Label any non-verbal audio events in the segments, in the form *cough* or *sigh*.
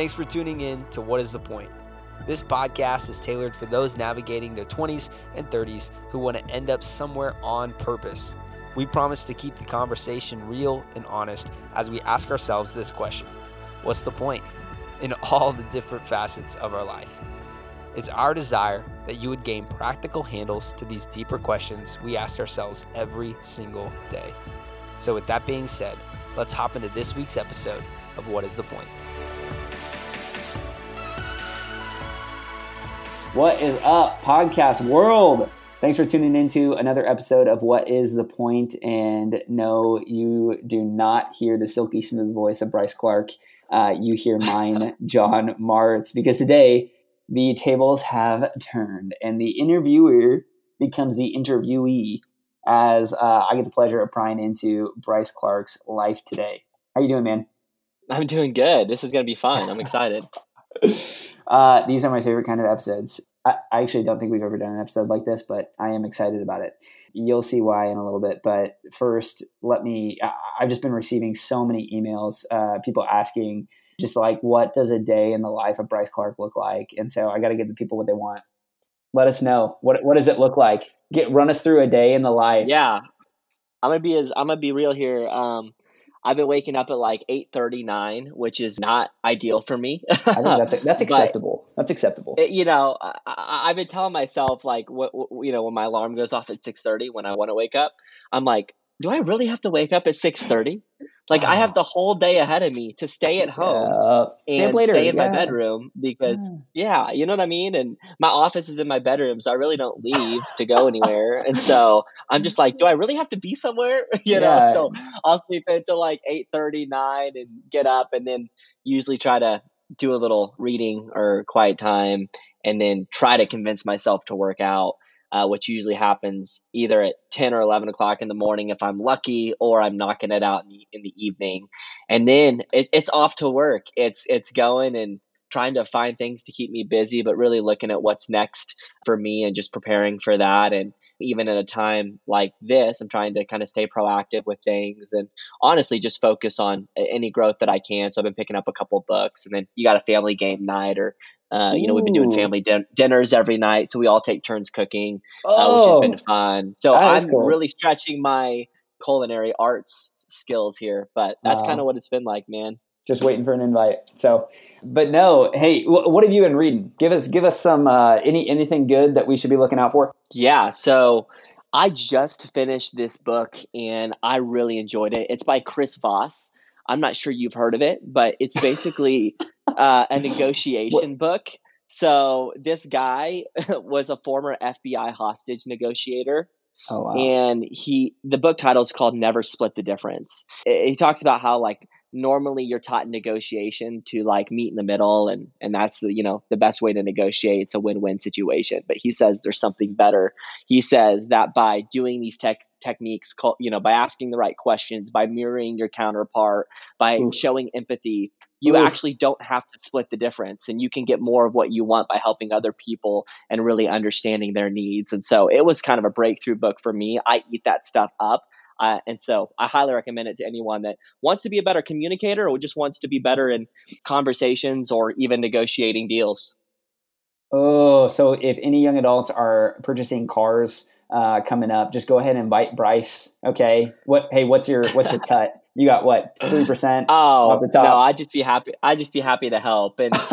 Thanks for tuning in to What is the Point? This podcast is tailored for those navigating their 20s and 30s who want to end up somewhere on purpose. We promise to keep the conversation real and honest as we ask ourselves this question What's the point? in all the different facets of our life. It's our desire that you would gain practical handles to these deeper questions we ask ourselves every single day. So, with that being said, let's hop into this week's episode of What is the Point? What is up, podcast world? Thanks for tuning into another episode of What is the Point? And no, you do not hear the silky smooth voice of Bryce Clark. Uh, you hear mine, *laughs* John Martz, because today the tables have turned and the interviewer becomes the interviewee as uh, I get the pleasure of prying into Bryce Clark's life today. How you doing, man? I'm doing good. This is going to be fun. I'm excited. *laughs* *laughs* uh, these are my favorite kind of episodes. I, I, actually don't think we've ever done an episode like this, but I am excited about it. You'll see why in a little bit. But first, let me. I, I've just been receiving so many emails, uh, people asking just like, what does a day in the life of Bryce Clark look like? And so I got to give the people what they want. Let us know what what does it look like? Get run us through a day in the life. Yeah, I'm gonna be as I'm gonna be real here. Um, I've been waking up at like 8:39, which is not ideal for me. *laughs* I think that's that's acceptable. But, that's acceptable. You know, I, have been telling myself like, what, what, you know, when my alarm goes off at 6:30 when I want to wake up, I'm like, do I really have to wake up at 6:30? Like I have the whole day ahead of me to stay at home yeah. and stay in yeah. my bedroom because yeah. yeah, you know what I mean. And my office is in my bedroom, so I really don't leave to go anywhere. And so I'm just like, do I really have to be somewhere? *laughs* you know. So I'll sleep until like eight thirty nine and get up, and then usually try to do a little reading or quiet time, and then try to convince myself to work out uh, which usually happens either at 10 or 11 o'clock in the morning if I'm lucky, or I'm knocking it out in the, in the evening. And then it, it's off to work. It's, it's going and trying to find things to keep me busy, but really looking at what's next for me and just preparing for that. And even at a time like this, I'm trying to kind of stay proactive with things and honestly just focus on any growth that I can. So I've been picking up a couple books and then you got a family game night or uh, you know, we've been doing family din- dinners every night, so we all take turns cooking, oh, uh, which has been oh, fun. So I'm cool. really stretching my culinary arts skills here, but that's wow. kind of what it's been like, man. Just waiting for an invite. So, but no, hey, w- what have you been reading? Give us, give us some uh, any anything good that we should be looking out for. Yeah, so I just finished this book and I really enjoyed it. It's by Chris Voss. I'm not sure you've heard of it, but it's basically *laughs* uh, a negotiation book. So this guy *laughs* was a former FBI hostage negotiator. Oh, wow. And he the book title is called Never Split the Difference. He talks about how like normally you're taught in negotiation to like meet in the middle and and that's the you know the best way to negotiate. It's a win-win situation. But he says there's something better. He says that by doing these tech techniques you know by asking the right questions by mirroring your counterpart by Oof. showing empathy you Oof. actually don't have to split the difference and you can get more of what you want by helping other people and really understanding their needs. And so it was kind of a breakthrough book for me. I eat that stuff up uh, and so I highly recommend it to anyone that wants to be a better communicator or just wants to be better in conversations or even negotiating deals. Oh, so if any young adults are purchasing cars uh, coming up, just go ahead and invite Bryce. Okay, what? Hey, what's your what's your *laughs* cut? You got what? Three percent? Oh no, I'd just be happy. I'd just be happy to help. And *laughs*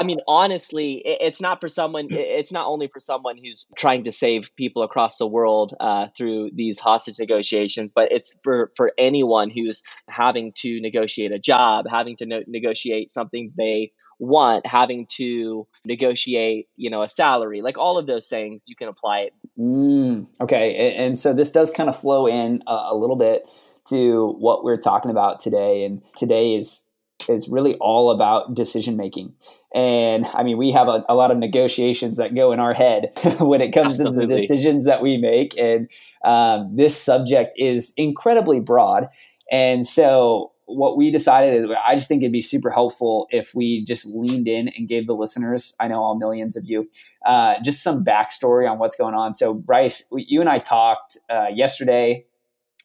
I mean, honestly, it's not for someone. It's not only for someone who's trying to save people across the world uh, through these hostage negotiations, but it's for for anyone who's having to negotiate a job, having to no- negotiate something they want, having to negotiate, you know, a salary, like all of those things. You can apply it. Mm, okay, and so this does kind of flow in a, a little bit to what we're talking about today, and today is is really all about decision making. And I mean, we have a, a, lot of negotiations that go in our head *laughs* when it comes Absolutely. to the decisions that we make. And um, this subject is incredibly broad. And so, what we decided is I just think it'd be super helpful if we just leaned in and gave the listeners, I know all millions of you, uh, just some backstory on what's going on. So, Bryce, you and I talked uh, yesterday,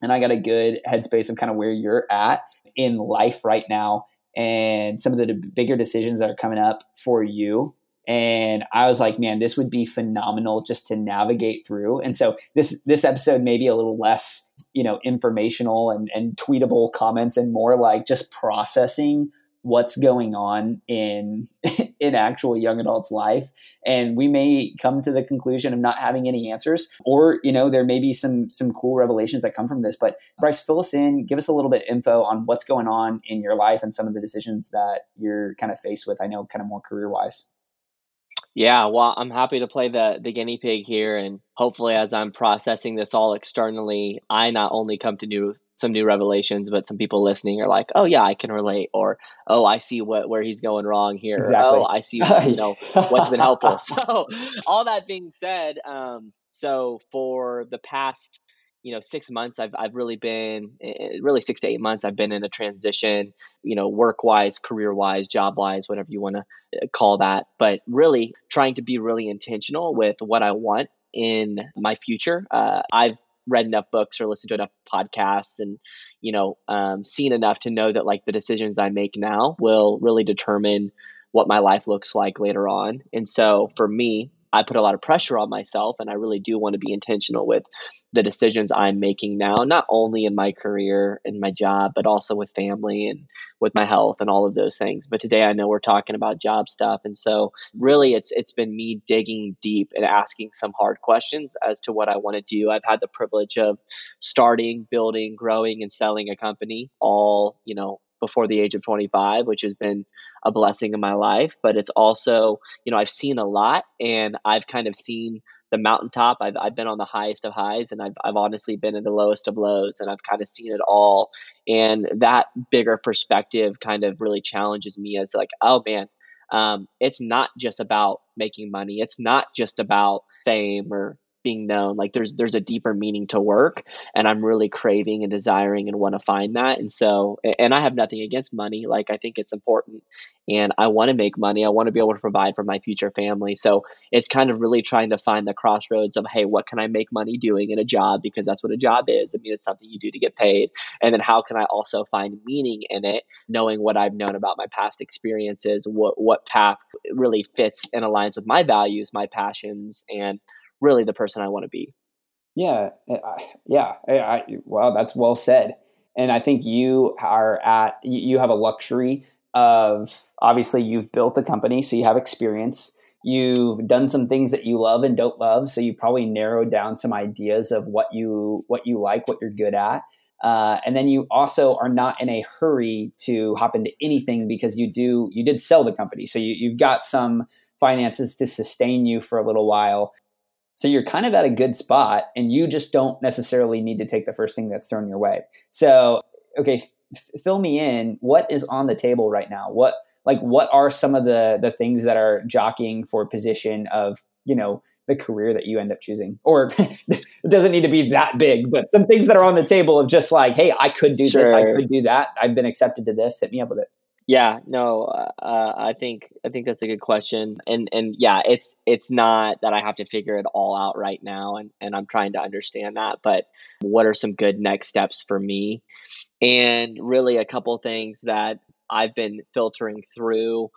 and I got a good headspace of kind of where you're at in life right now and some of the bigger decisions that are coming up for you and I was like, man, this would be phenomenal just to navigate through. And so this this episode may be a little less, you know, informational and, and tweetable comments and more like just processing what's going on in *laughs* in actual young adults life. And we may come to the conclusion of not having any answers or you know there may be some some cool revelations that come from this. But bryce fill us in. Give us a little bit info on what's going on in your life and some of the decisions that you're kind of faced with i know kind of more career wise yeah, well, I'm happy to play the the guinea pig here, and hopefully, as I'm processing this all externally, I not only come to new some new revelations, but some people listening are like, "Oh yeah, I can relate," or "Oh, I see what where he's going wrong here," exactly. or, "Oh, I see *laughs* you know what's been helpful." *laughs* So, all that being said, um, so for the past you know six months i've, I've really been eh, eh, really six to eight months i've been in a transition you know work wise career wise job wise whatever you want to eh, call that but really trying to be really intentional with what i want in my future. Uh, i've read enough books or listened to enough podcasts and you know um, seen enough to know that like the decisions i make now will really determine what my life looks like later on. And so for me I put a lot of pressure on myself and I really do want to be intentional with the decisions I'm making now, not only in my career and my job, but also with family and with my health and all of those things. But today I know we're talking about job stuff. And so really it's it's been me digging deep and asking some hard questions as to what I want to do. I've had the privilege of starting, building, growing, and selling a company all, you know, before the age of 25, which has been a blessing in my life. But it's also, you know, I've seen a lot and I've kind of seen the mountaintop. I've, I've been on the highest of highs and I've, I've honestly been in the lowest of lows and I've kind of seen it all. And that bigger perspective kind of really challenges me as like, oh man, um, it's not just about making money. It's not just about fame or being known like there's there's a deeper meaning to work and i'm really craving and desiring and want to find that and so and i have nothing against money like i think it's important and i want to make money i want to be able to provide for my future family so it's kind of really trying to find the crossroads of hey what can i make money doing in a job because that's what a job is i mean it's something you do to get paid and then how can i also find meaning in it knowing what i've known about my past experiences what what path really fits and aligns with my values my passions and really the person I want to be. Yeah, yeah. I, I, wow, that's well said. And I think you are at you have a luxury of obviously you've built a company, so you have experience. You've done some things that you love and don't love, so you probably narrowed down some ideas of what you what you like, what you're good at. Uh, and then you also are not in a hurry to hop into anything because you do you did sell the company, so you, you've got some finances to sustain you for a little while. So you're kind of at a good spot and you just don't necessarily need to take the first thing that's thrown your way. So, okay, f- fill me in. What is on the table right now? What like what are some of the the things that are jockeying for position of, you know, the career that you end up choosing? Or *laughs* it doesn't need to be that big, but some things that are on the table of just like, hey, I could do sure. this, I could do that. I've been accepted to this. Hit me up with it. Yeah, no, uh, I think I think that's a good question, and and yeah, it's it's not that I have to figure it all out right now, and and I'm trying to understand that. But what are some good next steps for me? And really, a couple things that I've been filtering through,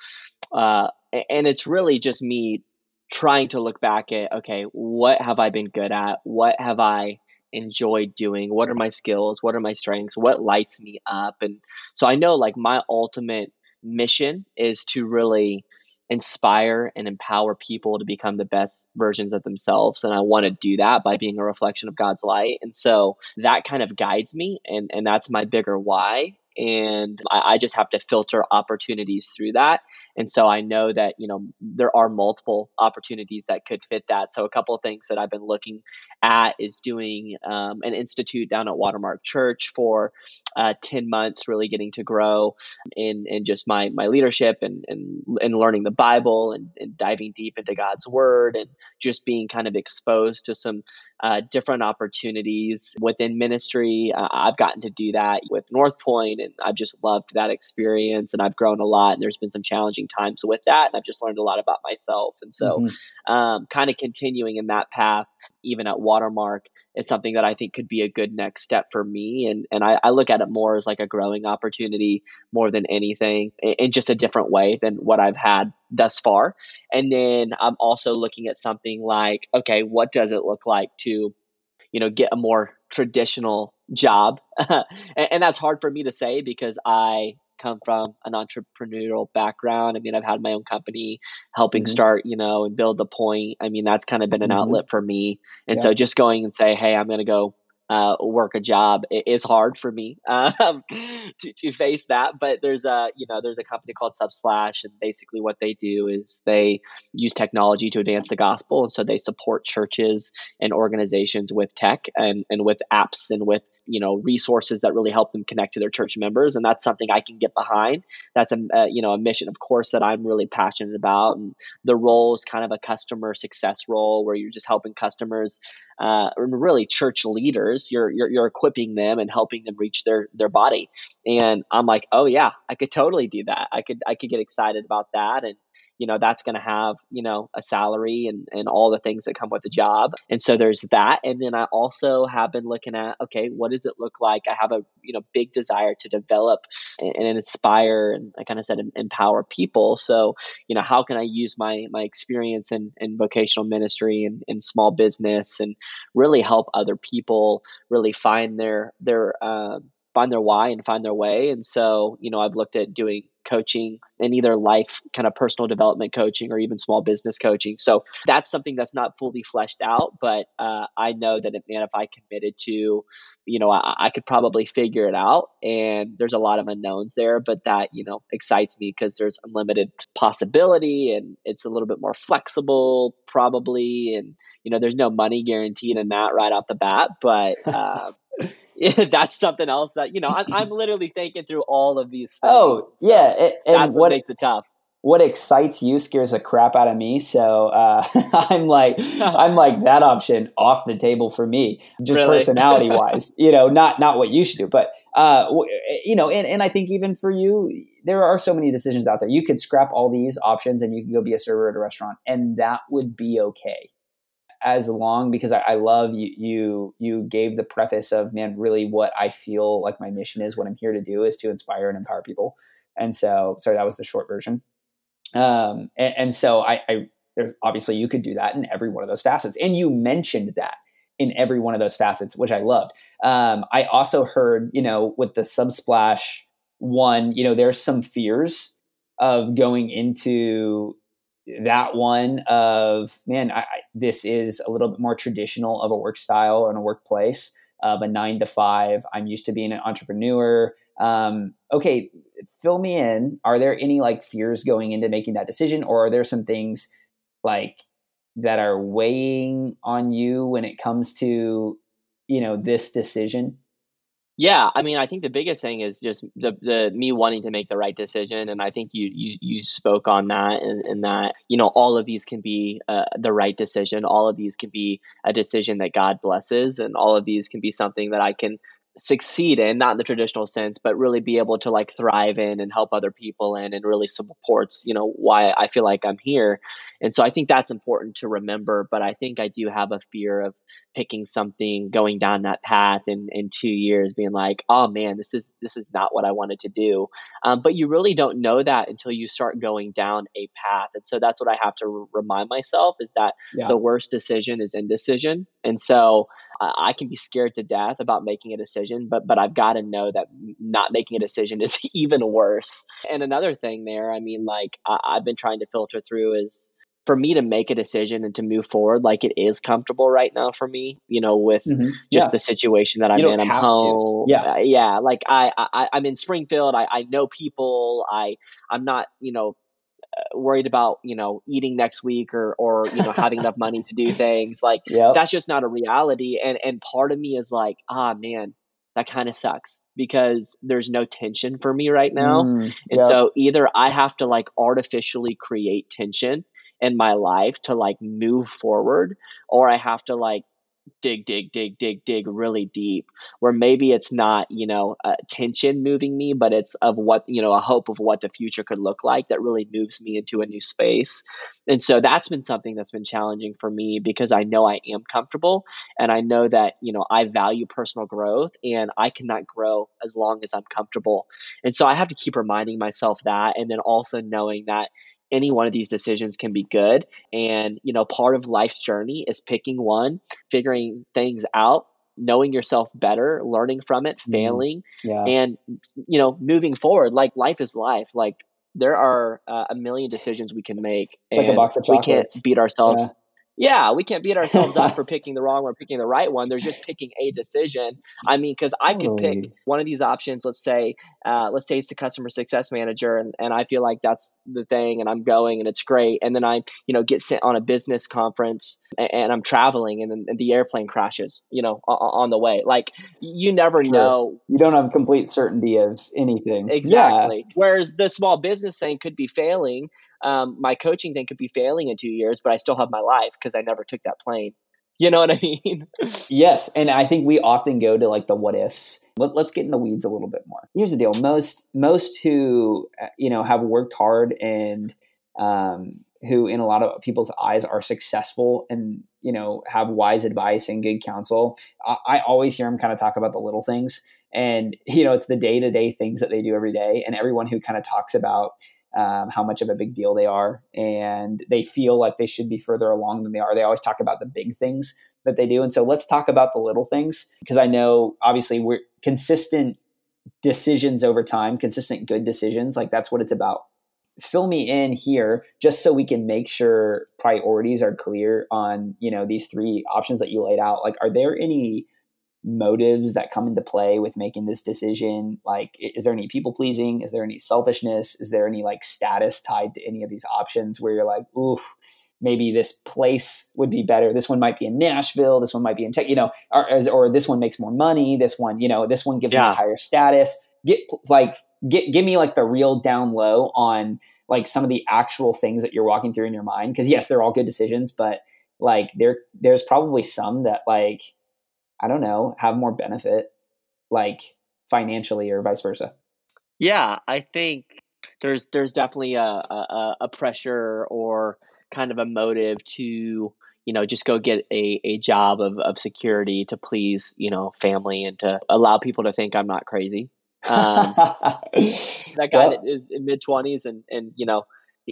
uh, and it's really just me trying to look back at okay, what have I been good at? What have I enjoy doing? What are my skills? What are my strengths? What lights me up? And so i know like my ultimate mission is to really inspire and empower people to become the best versions of themselves and i want to do that by being a reflection of god's light. And so that kind of guides me and and that's my bigger why. And I, I, just have to filter opportunities through that and so i know that you know there are multiple opportunities that could fit that. So a couple of things that i've been looking at is doing um, an institute down at watermark church for uh, 10 months really getting to grow in, in just my, my leadership and, and, and learning the bible and, and diving deep into god's word and just being kind of exposed to some uh, different opportunities within ministry. Uh, i've gotten to do that with north point and i've just loved that experience and i've grown a lot and there's been some challenging times with that. And I've just learned a lot about myself. And so, mm-hmm. um, kind of continuing in that path, even at Watermark, is something that I think could be a good next step for me. And, and I, I look at it more as like a growing opportunity more than anything in just a different way than what I've had thus far. And then I'm also looking at something like, okay, what does it look like to, you know, get a more traditional job? *laughs* and, and that's hard for me to say because I come from an entrepreneurial background. I mean, I've had my own company helping mm-hmm. start, you know, and build the point. I mean, that's kind of been an mm-hmm. outlet for me. And yeah. so just going and say, hey, I'm going to go uh, work a job it is hard for me *laughs* um, to, to face that. But there's a you know there's a company called Subsplash, and basically what they do is they use technology to advance the gospel, and so they support churches and organizations with tech and and with apps and with you know resources that really help them connect to their church members and that's something i can get behind that's a, a, you know a mission of course that i'm really passionate about and the role is kind of a customer success role where you're just helping customers uh, really church leaders you're, you're you're equipping them and helping them reach their their body. And i'm like oh yeah i could totally do that. I could i could get excited about that. And you know that's going to have you know a salary and and all the things that come with the job. And so there's that. And then i also have been looking at okay what does it look like? I have a you know big desire to develop and, and inspire and i kind of said empower people. So you know how can i use my my experience in, in vocational ministry and small business and really help other people really find their their um, find their why and find their way. And so, you know, I've looked at doing coaching and either life kind of personal development coaching or even small business coaching. So that's something that's not fully fleshed out, but uh, I know that, man, if I committed to, you know, I, I, could probably figure it out. And there's a lot of unknowns there, but that, you know, excites me because there's unlimited possibility and it's a little bit more flexible, probably. And, you know, there's no money guaranteed in that right off the bat, but, *laughs* uh, *laughs* that's something else that you know I'm, I'm literally thinking through all of these things. Oh yeah, and that's what, what makes it tough. What excites you scares the crap out of me. So uh, *laughs* I'm like, *laughs* I'm like that option off the table for me, just really? personality wise. you know, not not what you should do, but uh, you know, and, and I think even for you, there are so many decisions out there. You could scrap all these options and you could go be a server at a restaurant, and that would be okay as long because I, I, love you, you you gave the preface of man really what I feel like my mission is what I'm here to do is to inspire and empower people. And so sorry that was the short version. Um, and, and, so I, I there, obviously you could do that in every one of those facets. And you mentioned that in every one of those facets which I loved. Um, I also heard you know with the subsplash one you know there's some fears of going into that one of man I, this is a little bit more traditional of a work style and a workplace of a nine to five. I'm used to being an entrepreneur. Um, okay fill me in. Are there any like fears going into making that decision or are there some things like that are weighing on you when it comes to you know this decision yeah, I mean, I think the biggest thing is just the the me wanting to make the right decision, and I think you you you spoke on that, and, and that you know all of these can be uh, the right decision, all of these can be a decision that God blesses, and all of these can be something that I can succeed in, not in the traditional sense, but really be able to like thrive in and help other people in, and really supports you know why I feel like I'm here. And so I think that's important to remember. But I think I do have a fear of picking something, going down that path in, in two years, being like, oh man, this is this is not what I wanted to do. Um, but you really don't know that until you start going down a path. And so that's what I have to r- remind myself is that yeah. the worst decision is indecision. And so I can be scared to death about making a decision, but but I've got to know that not making a decision *laughs* is even worse. And another thing there, I mean, like I, I've been trying to filter through is for me to make a decision and to move forward, like it is comfortable right now for me, you know, with mm-hmm. just yeah. the situation that I'm in. I'm home. To. Yeah. Uh, yeah. Like I, I, I'm in Springfield. I, I know people. I, I'm not, you know, uh, worried about you know eating next week or or you know having enough money to do *laughs* things like yep. that's just not a reality and and part of me is like ah man that kind of sucks because there's no tension for me right now mm, and yep. so either i have to like artificially create tension in my life to like move forward or I have to like dig, dig, dig, dig, dig really deep. Where maybe it's not, you know, uh, tension moving me, but it's of what, you know, a hope of what the future could look like that really moves me into a new space. And so that's been something that's been challenging for me because I know I am comfortable and I know that, you know, I value personal growth and I cannot grow as long as I'm comfortable. And so I have to keep reminding myself that and then also knowing that any one of these decisions can be good. And, you know, part of life's journey is picking one, figuring things out, knowing yourself better, learning from it, mm-hmm. failing, yeah. and, you know, moving forward. Like life is life. Like there are uh, a million decisions we can make. It's and like a box of chocolates. We can't beat ourselves. Yeah yeah, we can't beat ourselves up for *laughs* picking the wrong or picking the right one. There's just picking a decision. I mean, because I could pick one of these options. Let's say, uh, let's say it's the customer success manager, and, and I feel like that's the thing, and I'm going, and it's great. And then I, you know, get sent on a business conference, and, and I'm traveling, and then and the airplane crashes, you know, on, on the way. Like you never True. know. You don't have complete certainty of anything. Exactly. Yeah. Whereas the small business thing could be failing um, my coaching thing could be failing in two years, but I still have my life because I never took that plane. *laughs* You know what I mean? *laughs* yes, and I think we often go to like the what ifs. Let, us get in the weeds a little bit more. Here's the deal: most most who uh, you know have worked hard and um, who, in a lot of people's eyes, are successful and you know have wise advice and good counsel. I, I always hear them kind of talk about the little things, and *laughs* you know it's the day to day things that they do every day. And everyone who kind of talks about um, how much of a big deal they are, and they feel like they should be further along than they are. They always talk about the big things that they do, and so let's talk about the little things because I know obviously we're consistent decisions over time, consistent good decisions. Like that's what it's about. Fill me in here just so we can make sure priorities are clear on you know these three options that you laid out. Like, are there any motives that come into play with making this decision? Like, is there any people pleasing? Is there any selfishness? Is there any like status tied to any of these options where you're like, oof, maybe this place would be better. This one might be in Nashville. This one might be in tech, you know, or, or this one makes more money. This one, you know, this one gives yeah. you a higher status. Get like, get, give me like the real down low on like some of the actual things that you're walking through in your mind. Cause yes, they're all good decisions, but like there, there's probably some that like, I don't know, have more benefit, like financially or vice versa. Yeah, I think there's there's definitely a, a, a pressure or kind of a motive to you know just go get a, a job of, of security to please you know family and to allow people to think i'm not crazy um, *laughs* that guy that is in mid 20s and and you know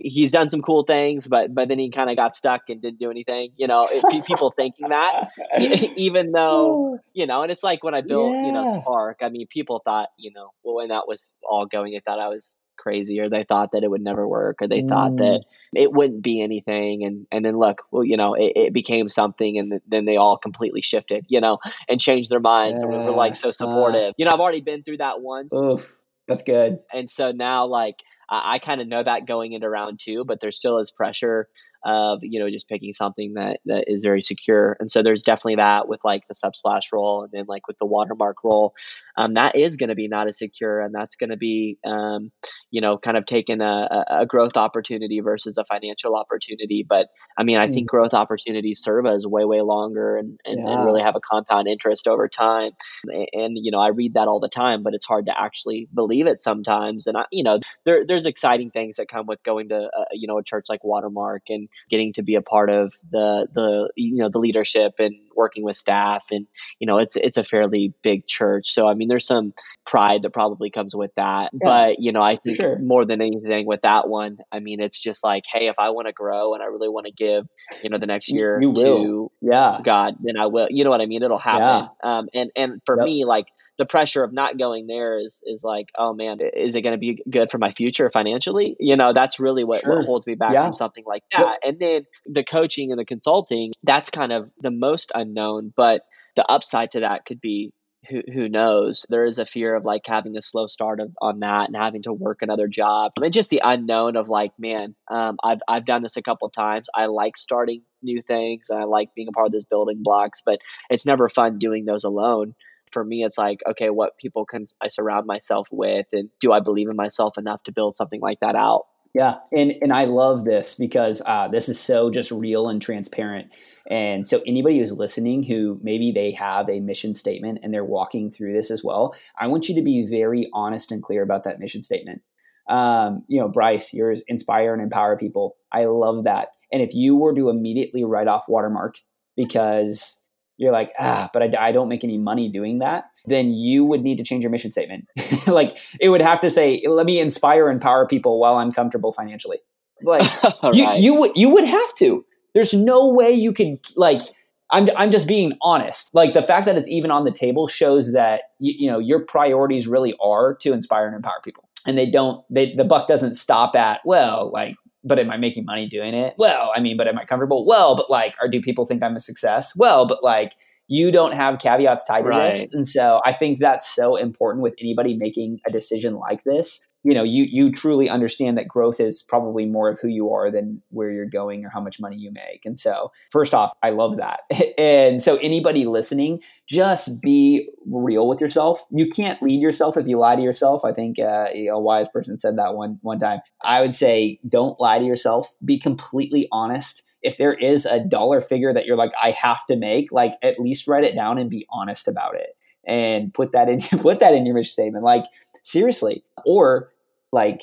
he's done some cool things, but but then he kind of got stuck and didn't do anything. You know, it, people thinking that, *laughs* even though you know, and it's like when I built yeah. you know Spark. I mean, people thought you know well, when that was all going, they thought I was crazy, or they thought that it would never work, or they mm. thought that it wouldn't be anything. And and then look, well, you know, it, it became something, and then they all completely shifted, you know, and changed their minds, yeah. and we were like so supportive. Uh, you know, I've already been through that once. Oof, that's good. And so now, like I, I kind of know that going into round two, but there still is pressure of you know just picking something that that is very secure. And so there's definitely that with like the subsplash role and then like with the watermark role. Um, that is going to be not as secure and that's going to be um, you know kind of taking a, a, growth opportunity versus a financial opportunity but i mean i think mm. growth opportunities serve us way way longer and, and, yeah. and, really have a compound interest over time and, and, you know i read that all the time but it's hard to actually believe it sometimes and i you know there, there's exciting things that come with going to uh, you know a church like watermark and getting to be a part of the the you know the leadership and working with staff and you know it's it's a fairly big church so i mean there's some pride that probably comes with that yeah, but you know i think sure. more than anything with that one i mean it's just like hey if i want to grow and i really want to give you know the next year to yeah god then i will you know what i mean it'll happen yeah. um and and for yep. me like the pressure of not going there is is like, oh man, is it going to be good for my future financially? You know, that's really what, sure. what holds me back yeah. from something like that. And then the coaching and the consulting, that's kind of the most unknown, but the upside to that could be who, who knows there is a fear of like having a slow start of, on that and having to work another job and just the unknown of like man um, I've, I've done this a couple times i like starting new things and i like being a part of those building blocks but it's never fun doing those alone for me it's like okay what people can i surround myself with and do i believe in myself enough to build something like that out Yeah, and and I love this because uh, this is so just real and transparent. And so anybody who's listening who maybe they have a mission statement and they're walking through this as well, I want you to be very honest and clear about that mission statement. Um, you know, Bryce, you're inspire and empower people. I love that. And if you were to immediately write off watermark because you're like, ah, but I, I, don't make any money doing that, then you would need to change your mission statement. *laughs* like it would have to say, let me inspire and empower people while I'm comfortable financially. Like *laughs* you, right. you would, you would have to, there's no way you could like, I'm, I'm just being honest. Like the fact that it's even on the table shows that, you, you know, your priorities really are to inspire and empower people. And they don't, they, the buck doesn't stop at, well, like but am I making money doing it? Well, I mean, but am I comfortable? Well, but like, or do people think I'm a success? Well, but like, you don't have caveats tied to right. this. And so I think that's so important with anybody making a decision like this. You know you you truly understand that growth is probably more of who you are than where you're going or how much money you make. And so first off i love that. *laughs* And so anybody listening just be real with yourself. You can't lead yourself if you lie to yourself. I think uh, a wise person said that one one time. I would say don't lie to yourself. Be completely honest if there is a dollar figure that you're like i have to make like at least write it down and be honest about it and put that in *laughs* put that in your mission statement like seriously or like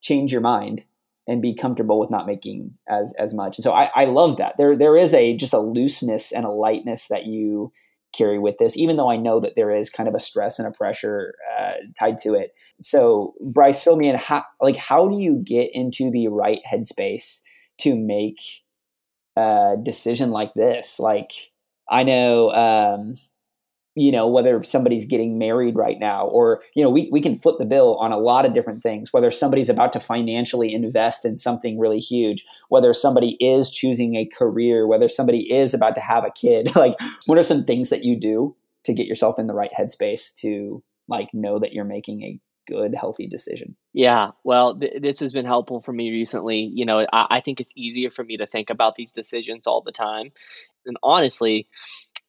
change your mind and be comfortable with not making as as much. And so I, I love that. There there is a just a looseness and a lightness that you carry with this, even though I know that there is kind of a stress and a pressure uh, tied to it. So Bryce, fill me in. How like how do you get into the right headspace to make a decision like this? Like I know um, you know whether somebody's getting married right now or you know we, we can flip the bill on a lot of different things whether somebody's about to financially invest in something really huge whether somebody is choosing a career whether somebody is about to have a kid *laughs* like what are some things that you do to get yourself in the right headspace to like know that you're making a good healthy decision yeah well th- this has been helpful for me recently you know I-, I think it's easier for me to think about these decisions all the time and honestly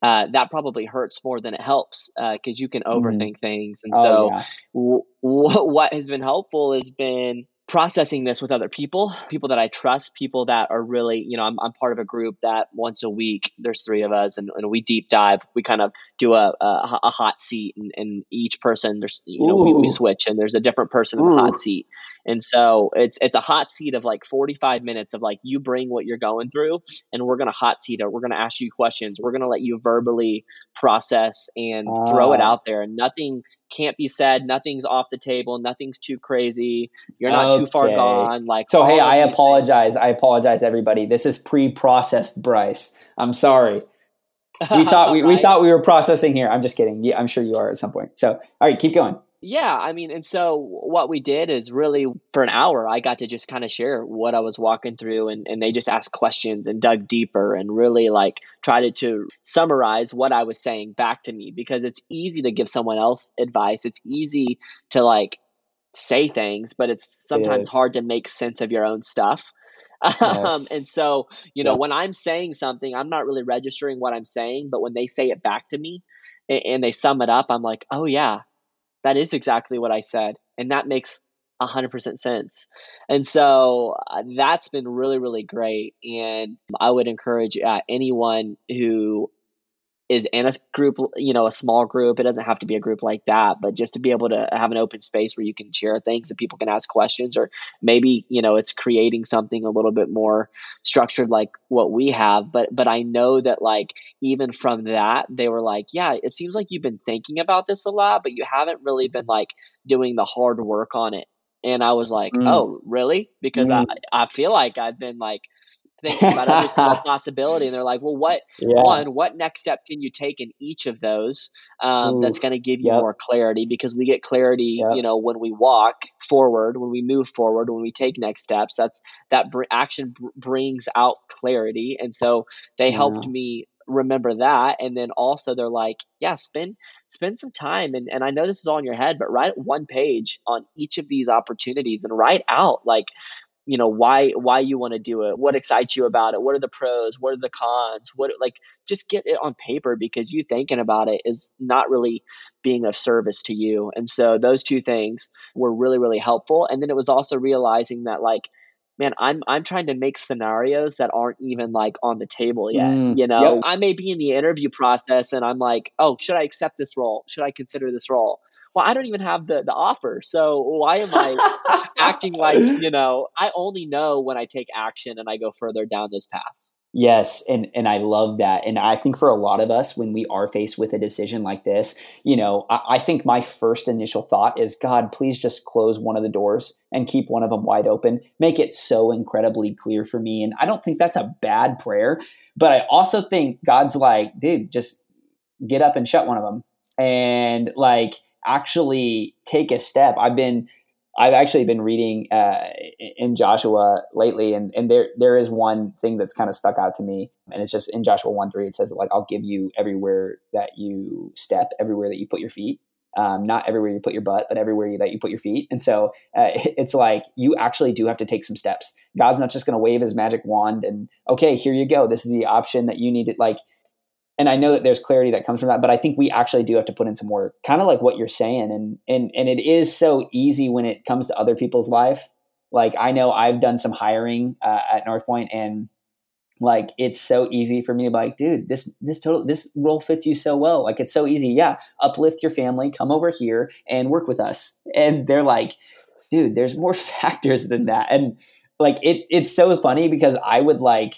uh, that probably hurts more than it helps because uh, you can mm-hmm. overthink mm. things. And oh, so, yeah. w- w- *laughs* what has been helpful has been processing this with other people, people that I trust, people that are really, you know, I'm, I'm part of a group that once a week, there's three of us and, and we deep dive. We kind of do a, a, a hot seat and, and, each person, there's, you know, we, we, switch and there's a different person in the hot seat. And so it's, it's a hot seat of like 45 minutes of like, you bring what you're going through and we're going to hot seat it. We're going to ask you questions. We're going to let you verbally process and throw it ah. out there. And nothing can't be said. Nothing's off the table. Nothing's too crazy. You're not okay. too far gone. Like so. Hey, I apologize. Things. I apologize, everybody. This is pre-processed, Bryce. I'm sorry. We thought we, *laughs* right? we thought we were processing here. I'm just kidding. Yeah, I'm sure you are at some point. So, all right, keep going. Yeah, I mean, and so what we did is really for an hour, I got to just kind of share what I was walking through, and, and they just asked questions and dug deeper and really like tried to, to summarize what I was saying back to me because it's easy to give someone else advice. It's easy to like say things, but it's sometimes it hard to make sense of your own stuff. Yes. *laughs* Um, and so, you know, when I'm saying something, I'm not really registering what I'm saying, but when they say it back to me and, and they sum it up, I'm like, oh, yeah, that is exactly what I said. And that makes 100% sense. And so uh, that's been really, really great. And I would encourage uh, anyone who is in a group, you know, a small group. It doesn't have to be a group like that, but just to be able to have an open space where you can share things and people can ask questions, or maybe you know, it's creating something a little bit more structured like what we have. But but I know that like even from that, they were like, yeah, it seems like you've been thinking about this a lot, but you haven't really been like doing the hard work on it. And I was like, mm. oh, really? Because mm. I I feel like I've been like thinking about every single *laughs* possibility and they're like well what yeah. one what next step can you take in each of those um, that's going to give you yep. more clarity because we get clarity yep. you know when we walk forward when we move forward when we take next steps that's that br- action br- brings out clarity and so they yeah. helped me remember that and then also they're like yeah spend spend some time and, and i know this is all in your head but write one page on each of these opportunities and write out like you know why why you want to do it what excites you about it what are the pros what are the cons what like just get it on paper because you thinking about it is not really being of service to you. And so those two things were really really helpful. And then it was also realizing that like man, I'm I'm trying to make scenarios that aren't even like on the table yet. Mm, you know, yep. I may be in the interview process and I'm like, oh, should I accept this role? Should I consider this role? Well, I don't even have the the offer, so why am I acting like *laughs* you know? I only know when I take action and I go further down those paths. Yes, and and I love that. And I think for a lot of us, when we are faced with a decision like this, you know, I, I, think my first initial thought is, God, please just close one of the doors and keep one of them wide open. Make it so incredibly clear for me. And I don't think that's a bad prayer, but I also think God's like, dude, just get up and shut one of them, and like actually take a step. I've been I've actually been reading uh, in Joshua lately, and, and there there is one thing that's kind of stuck out to me, and it's just in Joshua one three. It says like I'll give you everywhere that you step, everywhere that you put your feet, um, not everywhere you put your butt, but everywhere you, that you put your feet. And so uh, *laughs* it's like you actually do have to take some steps. God's not just going to wave His magic wand and okay, here you go. This is the option that you need. To, like and I know that there's clarity that comes from that, but I think we actually do have to put in some work, kind of like what you're saying. And and and it is so easy when it comes to other people's life. Like I know I've done some hiring uh, at North Point, and like it's so easy for me to be like, dude, this this total this role fits you so well. Like it's so easy. Yeah, uplift your family, come over here and work with us. And they're like, dude, there's more *laughs* factors than that. And like it it's so funny because I would like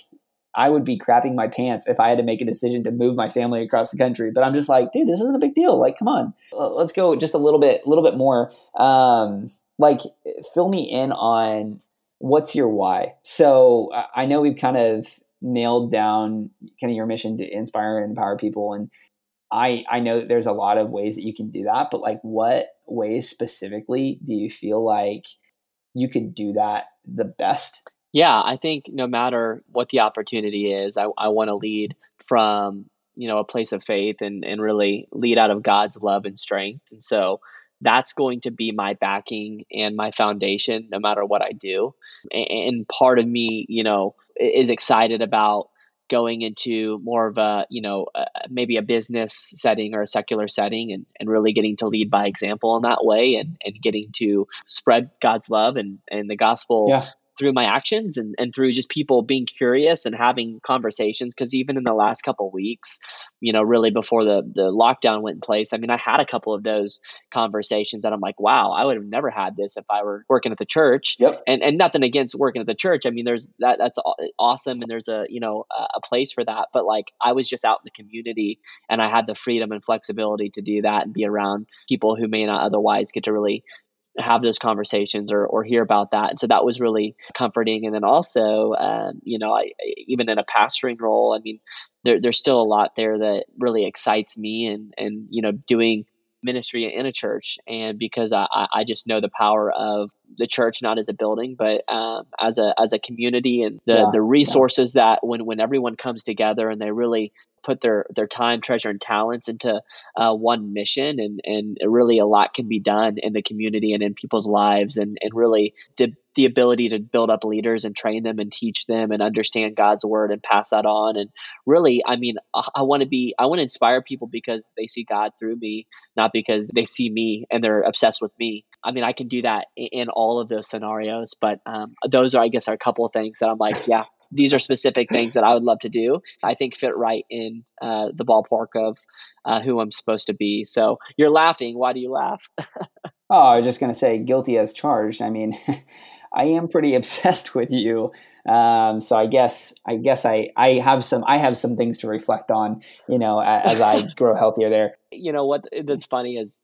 I would be crapping my pants if I had to make a decision to move my family across the country. But I'm just like, dude, this isn't a big deal. Like, come on, let's go just a little bit, a little bit more. Um, like, fill me in on what's your why. So I know we've kind of nailed down kind of your mission to inspire and empower people, and I I know that there's a lot of ways that you can do that. But like, what ways specifically do you feel like you could do that the best? Yeah, I think no matter what the opportunity is, I, I want to lead from you know a place of faith and and really lead out of God's love and strength. And so that's going to be my backing and my foundation no matter what I do. And part of me, you know, is excited about going into more of a you know uh, maybe a business setting or a secular setting and, and really getting to lead by example in that way and, and getting to spread god's love and, and the gospel yeah through my actions and, and through just people being curious and having conversations because even in the last couple weeks you know really before the the lockdown went in place i mean i had a couple of those conversations that i'm like wow i would have never had this if i were working at the church yep. and and nothing against working at the church i mean there's that that's awesome and there's a you know a place for that but like i was just out in the community and i had the freedom and flexibility to do that and be around people who may not otherwise get to really have those conversations or, or hear about that. And so that was really comforting. And then also, um, you know, I, even in a pastoring role, I mean, there, there's still a lot there that really excites me and, and, you know, doing ministry in a church. And because I, I just know the power of the church, not as a building, but um, as a, as a community and the, yeah, the resources yeah. that when, when everyone comes together and they really put their their time, treasure, and talents into uh, one mission, and and really a lot can be done in the community and in people's lives, and and really the the ability to build up leaders and train them and teach them and understand God's word and pass that on. And really, I mean, I, I want to be, I want to inspire people because they see God through me, not because they see me and they're obsessed with me. I mean, I can do that in, in all of those scenarios, but um, those are, I guess, are a couple of things that I'm like, yeah, these are specific things that I would love to do. I think fit right in uh, the ballpark of uh, who I'm supposed to be. So you're laughing. Why do you laugh? *laughs* oh, I was just going to say guilty as charged. I mean, *laughs* I am pretty *laughs* obsessed with you. Um, so I guess I guess I, I have some I have some things to reflect on, you know, as I grow healthier there. You know what that's funny is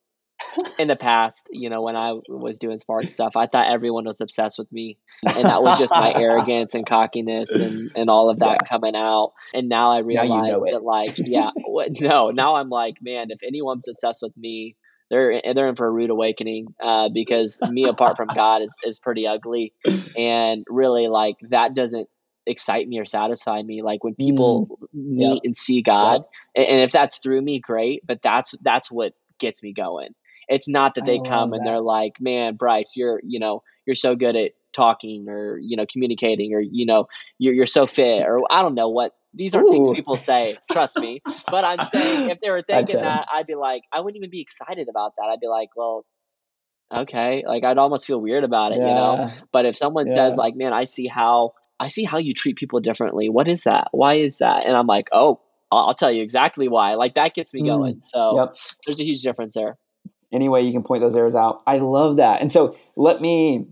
in the past, you know, when I was doing Spark stuff, I thought everyone was obsessed with me. And that was just my *laughs* arrogance and cockiness and, and all of that yeah. coming out. And now I realize now you know that, like, yeah, what, *laughs* no, now I'm like, man, if anyone's obsessed with me, they're they're in for a rude awakening uh, because me apart from *laughs* God is, is pretty ugly. And really, like, that doesn't excite me or satisfy me like when people mm, meet yep. and see god yep. and if that's through me great but that's that's what gets me going it's not that they come and they're like, "Man, Bryce, you're you know you're so good at talking or you know communicating or you know you're you're so fit or I don't know what these are Ooh. things people say. Trust me, but I'm saying if they were *laughs* thinking that, I'd be like, I wouldn't even be excited about that. I'd be like, well, okay, like I'd almost feel weird about it, yeah. you know. But if someone yeah. says like, man, I see how I see how you treat people differently. What is that? Why is that? And I'm like, oh, I'll tell you exactly why. Like that gets me mm. going. So yep. there's a huge difference there. Anyway, you can point those errors out. I love that. And so let me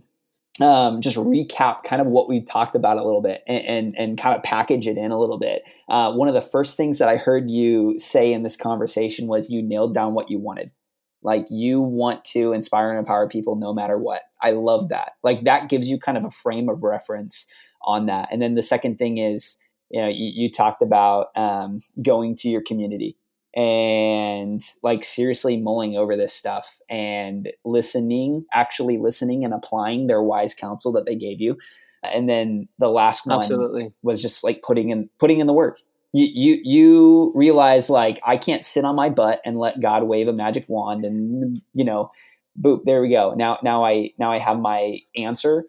um, just recap kind of what we talked about a little bit and, and, and kind of package it in a little bit. Uh, one of the first things that I heard you say in this conversation was you nailed down what you wanted. Like you want to inspire and empower people no matter what. I love that. Like that gives you kind of a frame of reference on that. And then the second thing is, you know, you, you talked about um, going to your community and like seriously mulling over this stuff and listening, actually listening and applying their wise counsel that they gave you. And then the last one Absolutely. was just like putting in putting in the work. You, you you realize like I can't sit on my butt and let God wave a magic wand and you know, boop, there we go. Now now I now I have my answer.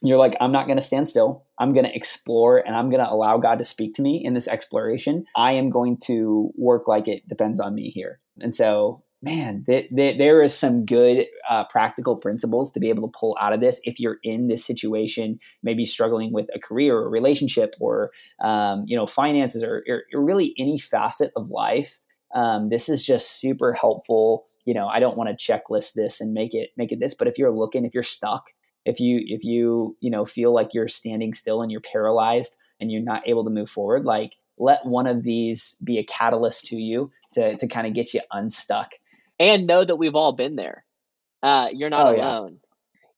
You're like, I'm not gonna stand still. I'm going to explore and I'm going to allow God to speak to me in this exploration. I am going to work like it depends on me here. And so, man, th- th- there is some good uh, practical principles to be able to pull out of this if you're in this situation, maybe struggling with a career or a relationship or, um, you know, finances or, or, really any facet of life. Um, this is just super helpful. You know, I don't want to checklist this and make it make it this, but if you're looking, if you're stuck, if you if you you know feel like you're standing still and you're paralyzed and you're not able to move forward like let one of these be a catalyst to you to to kind of get you unstuck. And know that we've all been there. Uh, you're not oh, alone.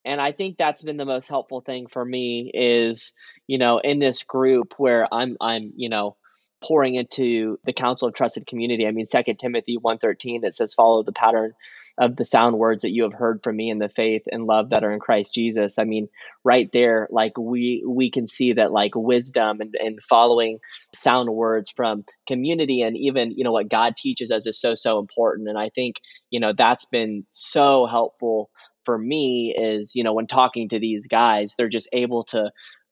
Yeah. and i think that's been the most helpful thing for me is you know in this group where i'm i'm you know pouring into the council of trusted community i mean second timothy 113 that says follow the pattern of the sound words that you have heard from me in the faith and love that are in Christ Jesus. I mean, right there, like we we can see that like wisdom and, and following sound words from community and even, you know, what God teaches us is so, so important. And I think, you know, that's been so helpful for me is, you know, when talking to these guys, they're just able to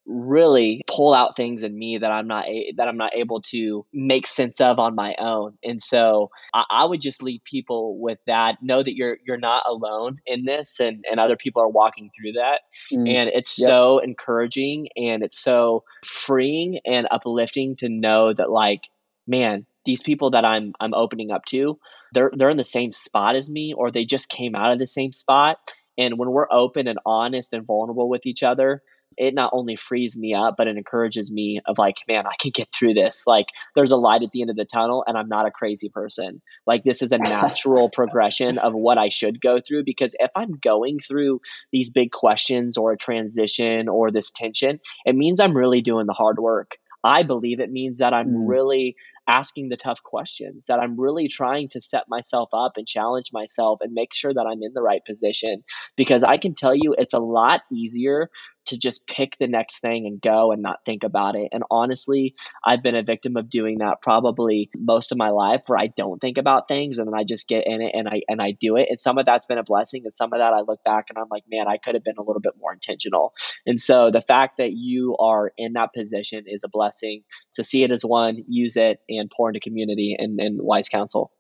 really pull out things in me that I'm not a- that I'm not able to make sense of on my own. And so I, I, would just leave people with that. Know that you're you're not alone in this, and and other people are walking through that. Mm. And it's yep. so encouraging and it's so freeing and uplifting to know that like man these people that I'm I'm opening up to they're they're in the same spot as me or they just came out of the same spot and when we're open and honest and vulnerable with each other it not only frees me up, but it encourages me of like, man, I can get through this. Like there's a light at the end of the tunnel and I'm not a crazy person. Like this is a *laughs* natural progression of what I should go through because if I'm going through these big questions or a transition or this tension, it means I'm really doing the hard work. I believe it means that I'm mm. really asking the tough questions, that I'm really trying to set myself up and challenge myself and make sure that I'm in the right position. Because I can tell you it's a lot easier to just pick the next thing and go and not think about it. And honestly, I've been a victim of doing that probably most of my life where I don't think about things and then I just get in it and I and I do it. And some of that's been a blessing and some of that I look back and I'm like, man, I could have been a little bit more intentional. And so the fact that you are in that position is a blessing. So see it as one, use it and pour into community and, and wise counsel.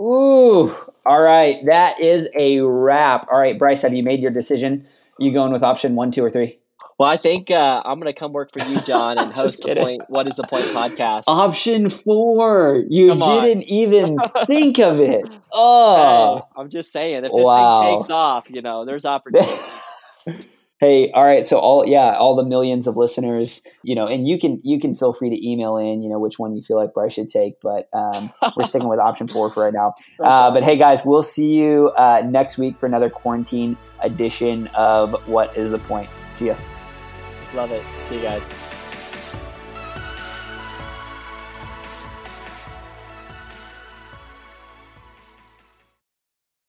Ooh, all right. That is a wrap. All right, Bryce, have you made your decision? You going with option one, two, or three? Well, I think uh, I'm going to come work for you, John, and *laughs* host the point. What is the point podcast? Option four. You didn't even *laughs* think of it. Oh, hey, I'm just saying, if this wow. thing takes off, you know, there's opportunity. *laughs* hey all right so all yeah all the millions of listeners you know and you can you can feel free to email in you know which one you feel like bryce should take but um, we're sticking with option four for right now uh, but hey guys we'll see you uh, next week for another quarantine edition of What is the Point? See ya. Love it. See you guys.